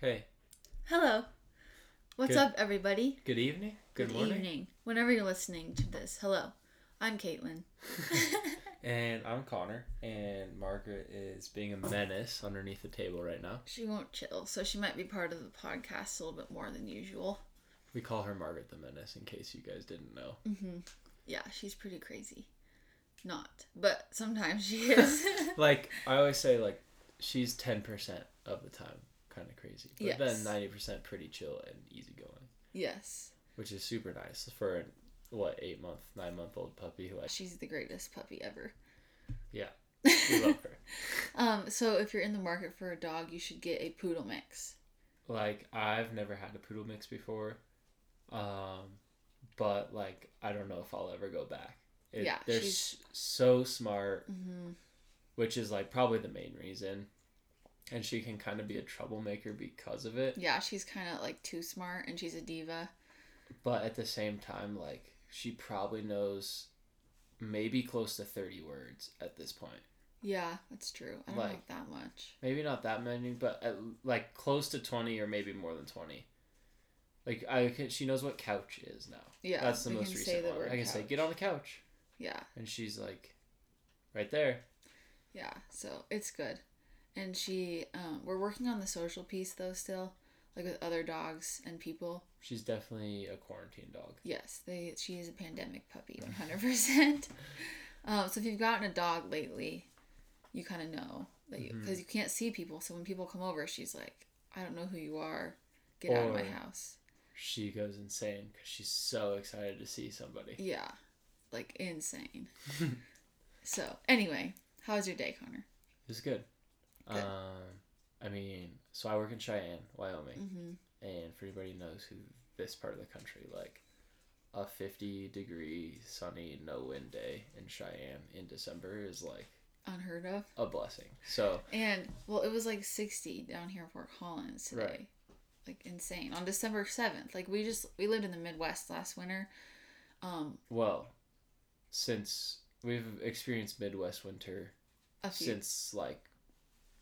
Hey, Hello. What's Good- up, everybody? good evening. Good, morning. evening. Whenever you're listening to this. Hello. I'm Caitlin. And I'm Connor, and Margaret is being a menace underneath the table right now. she won't chill, so she might be part of the podcast a little bit more than usual. We call her Margaret the Menace in case you guys didn't know. hmm Yeah, she's pretty crazy. Not, but sometimes she is. Like I always say, like she's ten percent of the time kind of crazy, but Yes. then ninety percent pretty chill and easygoing, yes. which is super nice for a what eight month, nine month old puppy. Like She's the greatest puppy ever. yeah, we love her. Um, so if you're in the market for a dog, you should get a poodle mix. Like I've never had a poodle mix before, um, but like I don't know if I'll ever go back. It, Yeah, they're she's- so smart, Mm-hmm. which is like probably the main reason. And she can kind of be a troublemaker because of it, Yeah, she's kind of like too smart, and she's a diva. but at the same time, like she probably knows maybe close to thirty words at this point. Yeah, that's true. I don't Like- know that much. Maybe not that many, but at, like close to twenty or maybe more than twenty. Like I can, she knows what couch is now. Yeah, That's the most recent the one. word I can say, "Get on the couch," Yeah, and she's like, right there. yeah. So it's good, and she. Um, we're working on the social piece though still, like with other dogs and people. She's definitely a quarantine dog. Yes, they. She is a pandemic puppy, one hundred percent. Um, so if you've gotten a dog lately, you kind of know that you because you can't see people. So when people come over, she's like, "I don't know who you are. Get out of my house." She goes insane because she's so excited to see somebody. Yeah, like insane. so anyway, how's your day, Connor? It was good. Good. Um, I mean, so I work in Cheyenne, Wyoming, Mm-hmm. and for anybody who knows who this part of the country, like a fifty degree sunny no wind day in Cheyenne in December is like Unheard of. a blessing. So And well, it was like sixty down here in Fort Collins today. Right. Like insane on December seventh. Like we just we lived in the Midwest last winter. Um, well, since we've experienced Midwest winter since like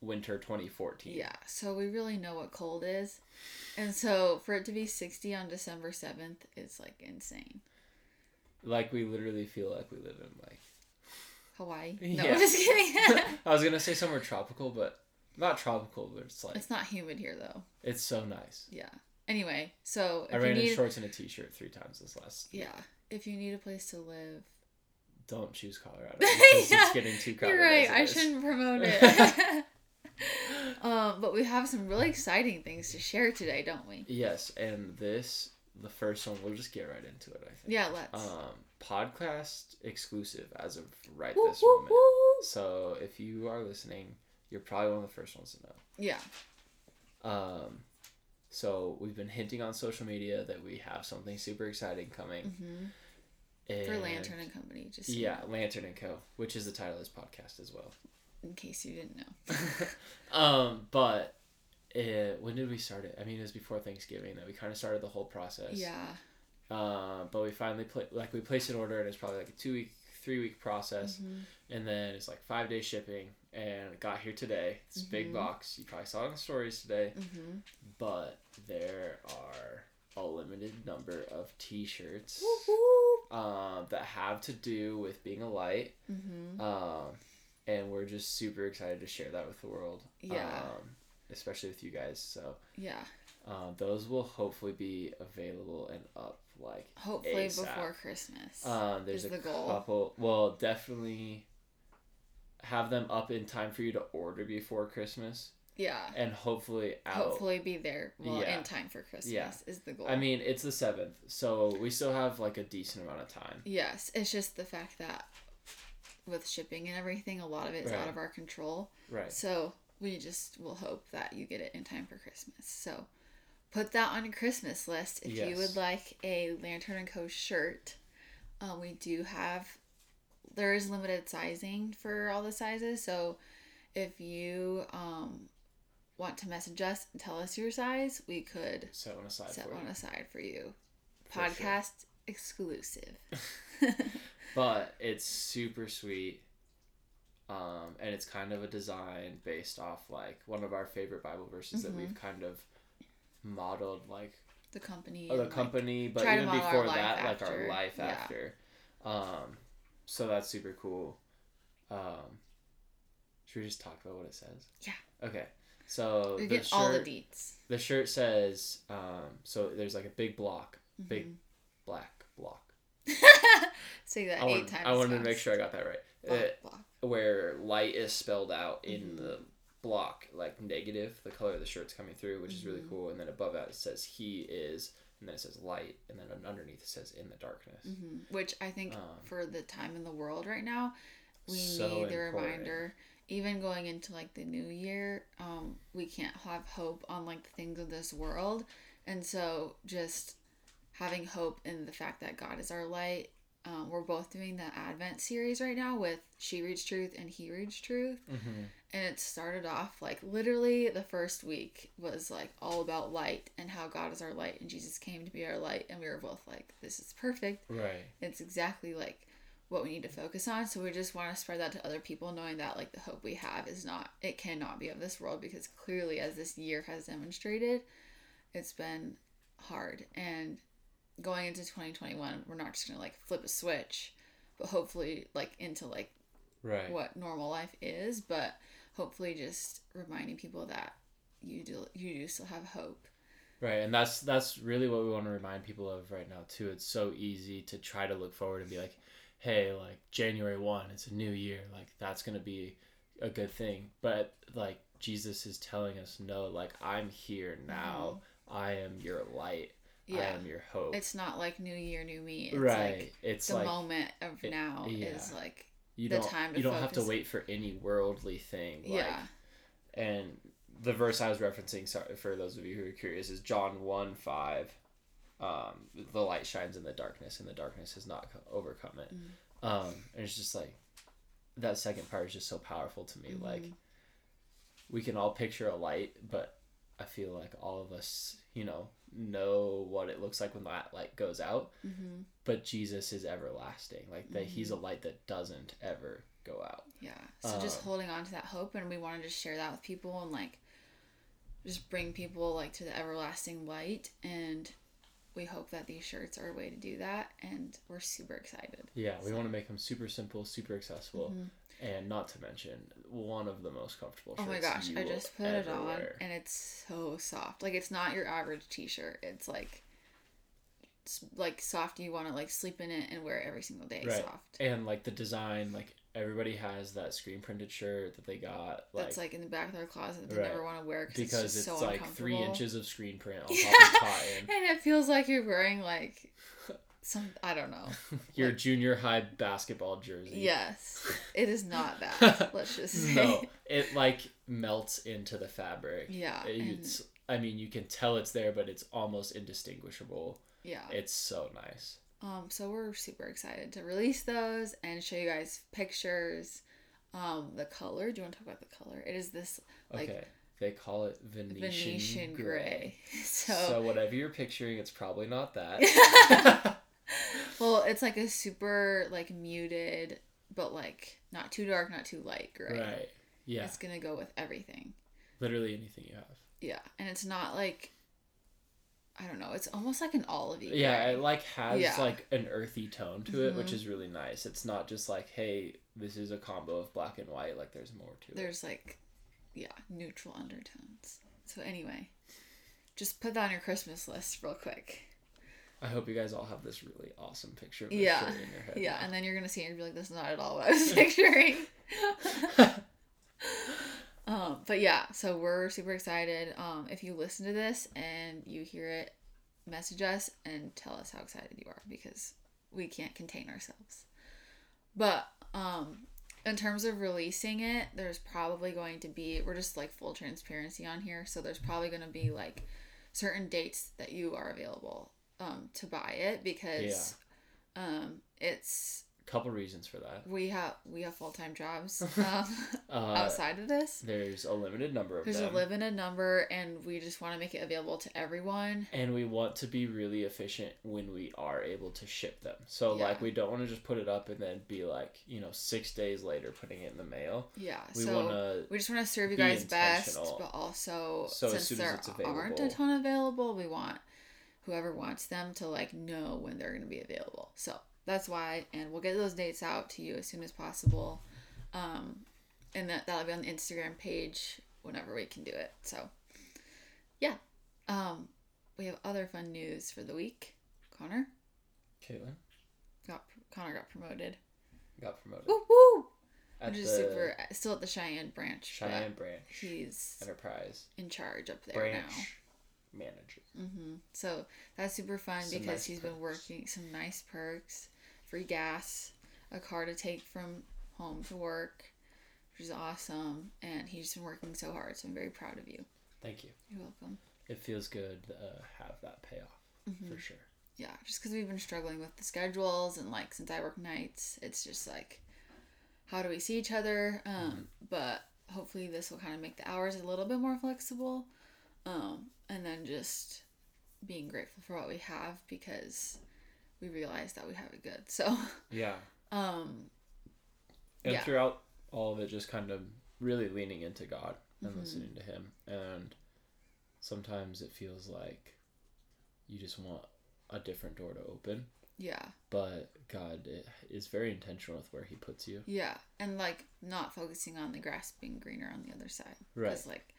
winter 2014. Yeah, so we really know what cold is, and so for it to be sixty on December seventh, it's like insane. Like we literally feel like we live in like Hawaii? No, Yeah. I'm just kidding. I was gonna say somewhere tropical, but not tropical, but it's like it's not humid here though. it's so nice. Yeah. Anyway, so I if you ran in shorts and a t-shirt three times this last. yeah, if you need a place to live, Don't choose Colorado Yeah, it's getting too crowded. You're right. I is. shouldn't promote it. um, but we have some really exciting things to share today, don't we? Yes, and this the first one. We'll just get right into it. I think. Yeah, let's. Um, podcast exclusive as of right Woo, this woo, moment. woo. So if you are listening, you're probably one of the first ones to know. Yeah. Um, so we've been hinting on social media that we have something super exciting coming. hmm And For Lantern and Company, just Yeah, Lantern and Co, which is the title of this podcast as well. In case you didn't know. um, but it, when did we start it? I mean, it was before Thanksgiving that we kind of started the whole process. Yeah. Um, but we finally pla like we placed an order and it's probably like a two week, three week process, Mhm. and then it's like five day shipping, and it got here today. It's a big box. You probably saw it in the stories today. Mhm. but there are a limited number of t-shirts um, that have to do with being a light Mhm. um, and we're just super excited to share that with the world Yeah. um, especially with you guys so Yeah. um, those will hopefully be available and up like Hopefully ASAP. before Christmas. um, there's is a the goal. couple well definitely have them up in time for you to order before christmas yeah. and hopefully out Hopefully be there well Yeah. in time for Christmas Yeah. is the goal. I mean, it's the seventh, so we still have like a decent amount of time. Yes, it's just the fact that with shipping and everything, a lot of it's Right. out of our control. Right. So we just will hope that you get it in time for Christmas. So put that on your Christmas list if you would like a Lantern and Co. shirt. Um, we do have there is limited sizing for all the sizes. So if you um, want to message us and tell us your size, we could Set one aside set for one you. aside for you. For sure. Podcast exclusive. But it's super sweet. Um, and it's kind of a design based off like one of our favorite Bible verses that Mhm. we've kind of modeled like The company. the and, like, company, but even before that, like our life Yeah. after. Um, so that's super cool. Um, should we just talk about what it says? Yeah. Okay. So we the get all the shirt, deets. the shirt says, um, so there's like a big block, big Mhm. black block. Say that I eight times. I wanted to make sure I got that right. Block, Uh, block. where light is spelled out in Mhm. the block, like negative, the color of the shirt's coming through, which is really Mhm. cool. And then above that it says he is, and then it says light, and then underneath it says in the darkness. hmm Which I think Um, for the time in the world right now, we So need the important. reminder. Even going into like the new year, um, we can't have hope on like the things of this world, and so just having hope in the fact that God is our light. Um, we're both doing the Advent series right now with She Reads Truth and He Reads Truth, Mm-hmm. and it started off like literally the first week was like all about light and how God is our light and Jesus came to be our light, and we were both like, "This is perfect." Right. it's exactly like what we need to focus on so we just want to spread that to other people knowing that like the hope we have is not it cannot be of this world because clearly as this year has demonstrated it's been hard and going into 2021 we're not just gonna like flip a switch but hopefully like into like Right. what normal life is but hopefully just reminding people that you do you do still have hope Right, and that's that's really what we want to remind people of right now too. It's so easy to try to look forward and be like, "Hey, like January one, it's a new year. Like that's gonna be a good thing." But like Jesus is telling us, "No, like I'm here now. Mm-hmm. I am your light. I yeah am your hope." it's not like new year new me it's right. like it's the like moment of it- now yeah. is like you the time to you don't have to wait for any worldly thing. Like, yeah and the verse I was referencing, sorry for those of you who are curious, is John one five. Um, the light shines in the darkness, and the darkness has not overcome it. Mm. Um, and it's just like that second part is just so powerful to me. Like Mhm. we can all picture a light, but I feel like all of us, you know, know what it looks like when that light goes out. hmm But Jesus is everlasting. Like that, he's a Mm-hmm. light that doesn't ever go out. yeah so just Um, holding on to that hope and we wanted to share that with people and like just bring people like to the everlasting light and we hope that these shirts are a way to do that and we're super excited Yeah, we So- want to make them super simple, super accessible, Mhm. And not to mention one of the most comfortable shirts. oh my gosh i just put it on wear. and it's so soft like it's not your average t-shirt it's like it's like soft you want to like sleep in it and wear it every single day Right. soft And like the design, like everybody has that screen printed shirt that they got, like, that's like in the back of their closet that they Right. never want to wear cause because it's, it's, so like three inches of screen print on top of cotton. and it feels like you're wearing like some I don't know. Your Like- junior high basketball jersey. Yes, it is not that. Let's just say. no, it like melts into the fabric. Yeah, and It's. I mean, you can tell it's there, but it's almost indistinguishable. yeah. It's so nice. Um, so we're super excited to release those and show you guys pictures. Um, the color. Do you want to talk about the color? It is this like Okay. They call it Venetian, Venetian gray. gray. So, So, whatever you're picturing, it's probably not that. Well, it's like a super like muted, but like not too dark, not too light gray. right. Yeah. It's gonna go with everything. Literally anything you have. Yeah, and it's not like I don't know. It's almost like an olivey. Yeah, it like has Yeah. like an earthy tone to it, which Mhm. is really nice. It's not just like, hey, this is a combo of black and white. Like there's more to it. there's like yeah neutral undertones. So anyway, just put that on your Christmas list real quick. I hope you guys all have this really awesome picture of Yeah. in your head. Yeah, and then you're gonna see it and be like, "This is not at all what I was picturing." um, but yeah, so we're super excited. Um, if you listen to this and you hear it, message us and tell us how excited you are because we can't contain ourselves. But um, in terms of releasing it, there's probably going to be we're just like full transparency on here, so there's probably going to be like certain dates that you are available um, to buy it because um, it's couple reasons for that. We have we have full time jobs um, Uh, outside of this. there's a limited number of There's them. a limited number, and we just want to make it available to everyone. and we want to be really efficient when we are able to ship them. So Yeah. like we don't want to just put it up and then be like, you know, 6 days later putting it in the mail. Yeah, We so want to we just want to serve you guys best, but also So as since soon as there it's aren't a ton available, we want whoever wants them to like know when they're going to be available. So that's why, and we'll get those dates out to you as soon as possible. Um, and that that'll be on the Instagram page whenever we can do it. So, yeah. Um, we have other fun news for the week. Connor Caitlin got Connor got promoted. got promoted Woo woo! at Which is super. Still at the Cheyenne branch. Cheyenne branch He's Enterprise in charge up there branch now. Manager. Mm-hmm. So that's super fun Some because nice he's been working some nice perks, free gas, a car to take from home to work, which is awesome. And he's been working so hard. So I'm very proud of you. Thank you. You're welcome. It feels good to uh, have that payoff Mm-hmm. for sure. Yeah, just because we've been struggling with the schedules and like since I work nights, it's just like, how do we see each other? Um, Mm-hmm. But hopefully this will kind of make the hours a little bit more flexible. Um, and then just being grateful for what we have because we realize that we have it good. So, Yeah. um, And Yeah. throughout all of it, just kind of really leaning into God and Mm-hmm. listening to Him. And sometimes it feels like you just want a different door to open. yeah, But God is very intentional with where He puts you. yeah, and like not focusing on the grass being greener on the other side. Right. Because like,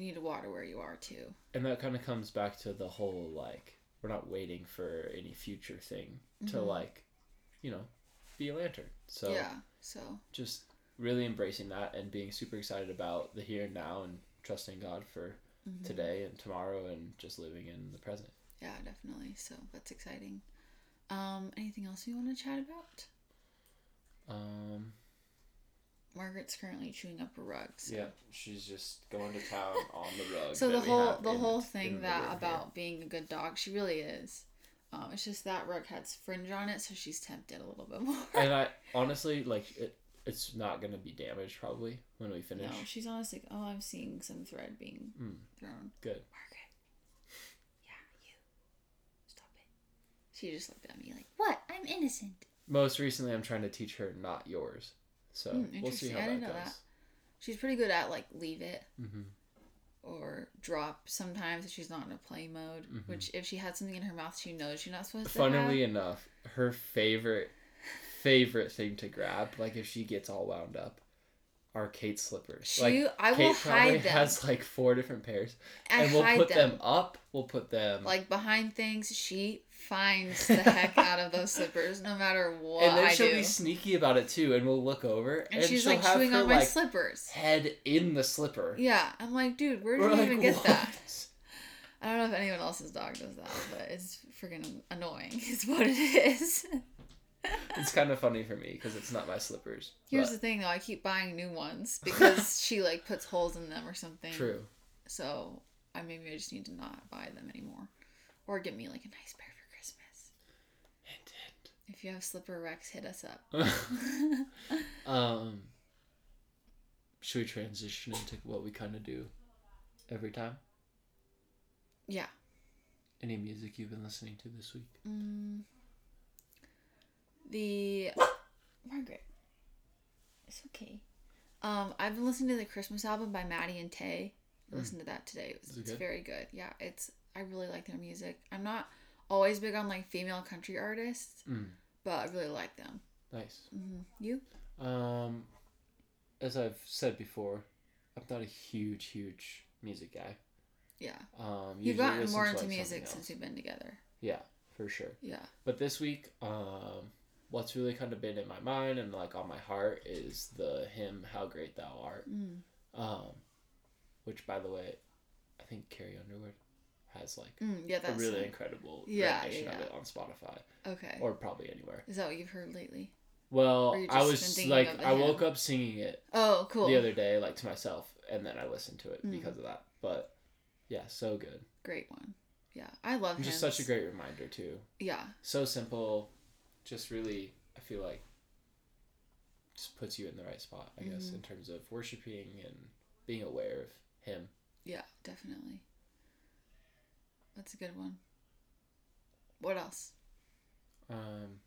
you need to water where you are too. And that kind of comes back to the whole like, we're not waiting for any future thing to Mhm. like, you know, be a lantern. So yeah. So just really embracing that and being super excited about the here and now and trusting God for mhm. today and tomorrow and just living in the present. Yeah, definitely. So that's exciting. Um, anything else you want to chat about? Um, Margaret's currently chewing up a rug. So. yeah, she's just going to town on the rug. So the whole the in- whole thing that about being a good dog, she really is. Um, it's just that rug has fringe on it, so she's tempted a little bit more. And I honestly like it. It's not gonna be damaged probably when we finish. no, she's honestly. Oh, I'm seeing some thread being Mm. thrown. Good. Margaret. Yeah, you. Stop it. She just looked at me like, "What? I'm innocent." Most recently, I'm trying to teach her not yours. So Mm, we'll see how I that goes. that. She's pretty good at like leave it hmm or drop sometimes if she's not in a play mode. Mhm. Which if she had something in her mouth, she knows she's not supposed to. Funnily enough, her favorite favorite thing to grab, like if she gets all wound up, are Kate's slippers. She, like I will Kate probably hide them. has like four different pairs, I and we'll put them. them. up. We'll put them like behind things. She finds the heck out of those slippers, no matter what and then I she'll do. be sneaky about it too, and we'll look over, and and, she's she'll like have chewing her on my like slippers. head in the slipper. Yeah, I'm like, dude, where did We're you like, even get that? I don't know if anyone else's dog does that, but it's freaking annoying. Is what it is. It's kind of funny for me because it's not my slippers. Here's but the thing, though. I keep buying new ones because she like puts holes in them or something. true. So I maybe I just need to not buy them anymore, or get me like a nice pair for Christmas. Hint, If you have slipper Rex, hit us up. um, should we transition into what we kind of do every time? yeah. Any music you've been listening to this week? Mm, the Margaret. It's okay. Um, I've been listening to the Christmas album by Maddie and Tae. I listened to that today. It was, it it's good? very good. Yeah, it's I really like their music. I'm not always big on like female country artists, Mm, but I really like them. nice. hmm You? Um, as I've said before, I'm not a huge, huge music guy. Yeah. Um, You've gotten more into like, music since we've been together. Yeah, for sure. Yeah. But this week, um, what's really kind of been in my mind and like on my heart is the hymn "How Great Thou Art," Mm. um, which, by the way, I think Carrie Underwood has like Mm, yeah, a really incredible Yeah, rendition yeah, of it on Spotify okay. or probably anywhere. Is that what you've heard lately? Well, I was like, I woke up singing it Oh, cool. the other day, like to myself, and then I listened to it Mm. because of that. But yeah, so good. Great one. Yeah, I love him. just such a great reminder too. Yeah. So simple, just really. I feel like just puts you in the right spot, I guess, Mhm. in terms of worshiping and being aware of Him. Yeah, definitely. That's a good one. What else? Um,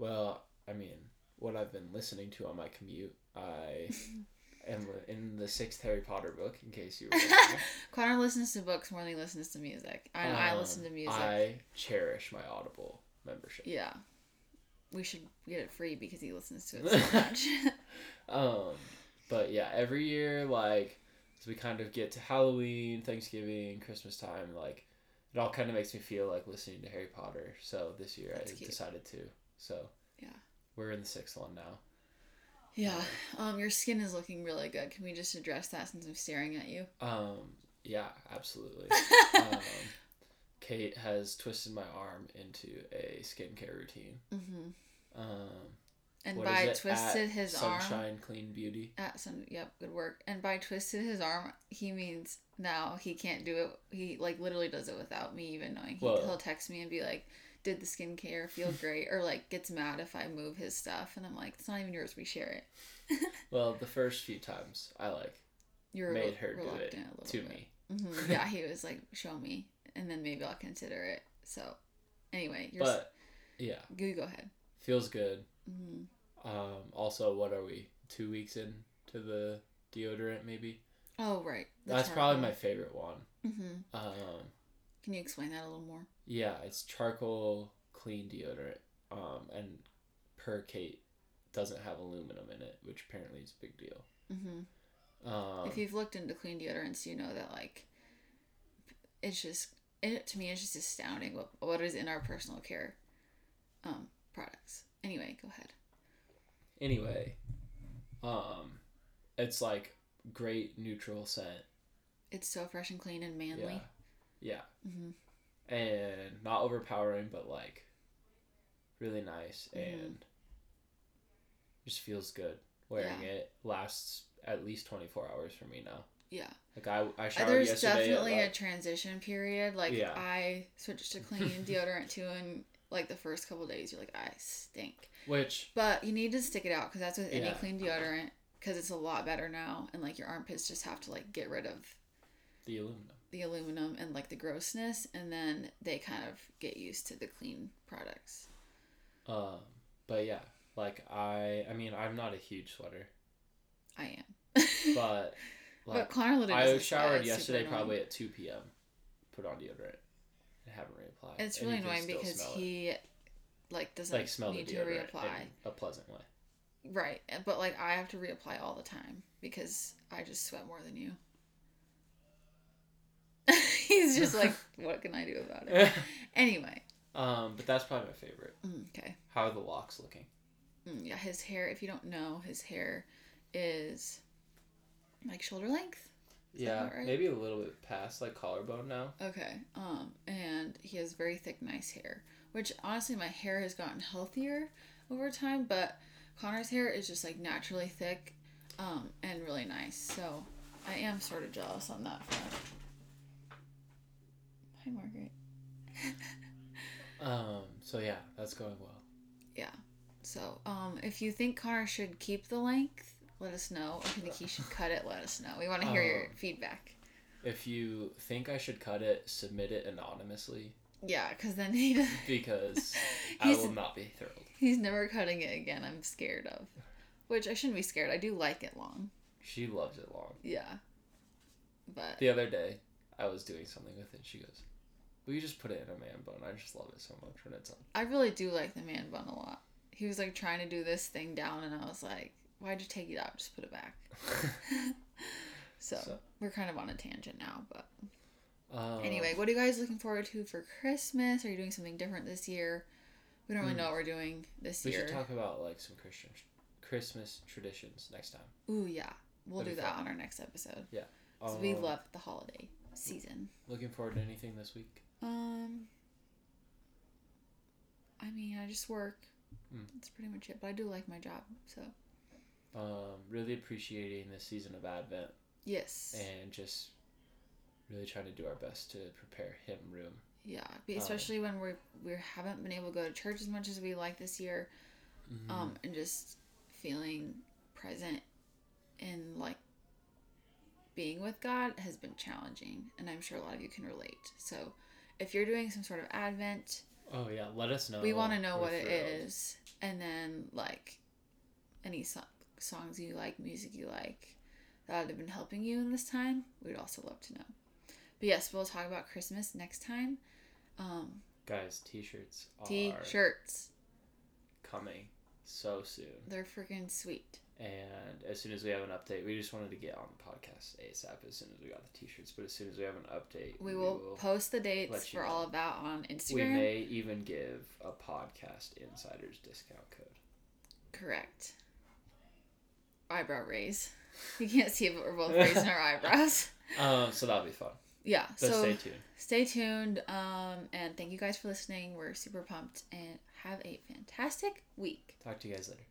well, I mean, what I've been listening to on my commute, I am in the sixth Harry Potter book. In case you were. Connor listens to books more than he listens to music. I know I Um, listen to music. I cherish my Audible membership. Yeah. We should get it free because he listens to it so much. Um, but yeah, every year, like, we kind of get to Halloween, Thanksgiving, Christmas time, like, it all kind of makes me feel like listening to Harry Potter. So this year That's I cute. decided to. So Yeah. we're in the sixth one now. yeah. Um, your skin is looking really good. Can we just address that since I'm staring at you? Um, yeah, absolutely. um, Kate has twisted my arm into a skincare routine. Mm-hmm. Um, And what by twisted At his arm. Sunshine Clean Beauty. At some, yep, good work. And by twisted his arm, he means now he can't do it. He like literally does it without me even knowing. He, he'll text me and be like, "Did the skincare feel great?" or like gets mad if I move his stuff, and I'm like, "It's not even yours. We share it." Well, the first few times I like You're made her do it reluctant a little to bit. me. hmm Yeah, he was like, "Show me," and then maybe I'll consider it. So, anyway, you're But yeah, you go ahead. feels good. Hmm Um, also, what are we? Two weeks in to the deodorant, maybe. Oh right, That's probably my favorite one. hmm Um, Can you explain that a little more? yeah, it's charcoal clean deodorant. Um, and per Kate doesn't have aluminum in it, which apparently is a big deal. hmm Um, if you've looked into clean deodorants, you know that like it's just it to me it's just astounding what what is in our personal care um products. Anyway, go ahead. anyway, um, it's like great neutral scent. It's so fresh and clean and manly. Yeah, yeah, hmm and not overpowering, but like really nice Mhm. and just feels good wearing Yeah. it. Lasts at least twenty four hours for me now. Yeah. Like I I showered There's yesterday. at, definitely a transition period. Like Yeah. I switched to clean deodorant too, and like the first couple days, you're like, I stink. which But you need to stick it out because that's with any Yeah. clean deodorant because it's a lot better now, and like your armpits just have to like get rid of the aluminum. the aluminum and like the grossness, and then they kind of get used to the clean products. Um, but yeah, like I I mean I'm not a huge sweater, I am. but but like Connor I showered yesterday probably at two p.m. Put on deodorant. Haven't reapplied. It's really annoying because it. he like doesn't like smell the need to reapply. in a pleasant way. Right, but like I have to reapply all the time because I just sweat more than you. He's just like, what can I do about it? Anyway, um, but that's probably my favorite. mm, okay. How are the locks looking? Mm, yeah, his hair. If you don't know, his hair is like shoulder length. Is yeah, right? maybe a little bit past like collarbone now. Okay. Um, and he has very thick, nice hair. Which honestly, my hair has gotten healthier over time, but Connor's hair is just like naturally thick, um, and really nice. So I am sort of jealous on that front. Hi, Margaret. Um, so yeah, that's going well. Yeah. So, um, if you think Connor should keep the length, let us know. If you think he should cut it, let us know. We want to hear your Um, feedback. If you think I should cut it, submit it anonymously Yeah, because then he does. because I will not be thrilled. He's never cutting it again. I'm scared of. Which I shouldn't be scared. I do like it long. She loves it long. Yeah. But The other day, I was doing something with it. She goes, "Will you just put it in a man bun?" I just love it so much when it's on. I really do like the man bun a lot. He was like trying to do this thing down, and I was like, "Why'd you take it out? Just put it back." So, So- we're kind of on a tangent now, but um, anyway, what are you guys looking forward to for Christmas? Are you doing something different this year? We don't really Hmm. know what we're doing this we year. should talk about like some Christian Christmas traditions next time. Ooh, yeah, we'll That'd do that fun. on our next episode. Yeah, Um, we love the holiday season. Looking forward to anything this week? Um, I mean, I just work. Mm. That's pretty much it. But I do like my job, so Um, really appreciating this season of Advent yes, and just really trying to do our best to prepare Him room Yeah, especially when we we haven't been able to go to church as much as we like this year, Mhm. um, and just feeling present in like being with God has been challenging, and I'm sure a lot of you can relate. So, if you're doing some sort of Advent, oh yeah, let us know. we want to know We're what it thrilled. is, and then like any songs you like, music you like that have been helping you in this time. We'd also love to know. But yes, we'll talk about Christmas next time. Um, Guys, t-shirts T-shirts. coming so soon. They're freaking sweet. And as soon as we have an update, we just wanted to get on the podcast ASAP as soon as we got the t-shirts. But as soon as we have an update, We will, post the dates for know. all of that on Instagram. We may even give a podcast insiders discount code. Correct. Eyebrow raise. You can't see it, but we're both raising our eyebrows. Um, so that'll be fun. Yeah. But so stay tuned. stay tuned. Um, and thank you guys for listening. We're super pumped and have a fantastic week. Talk to you guys later.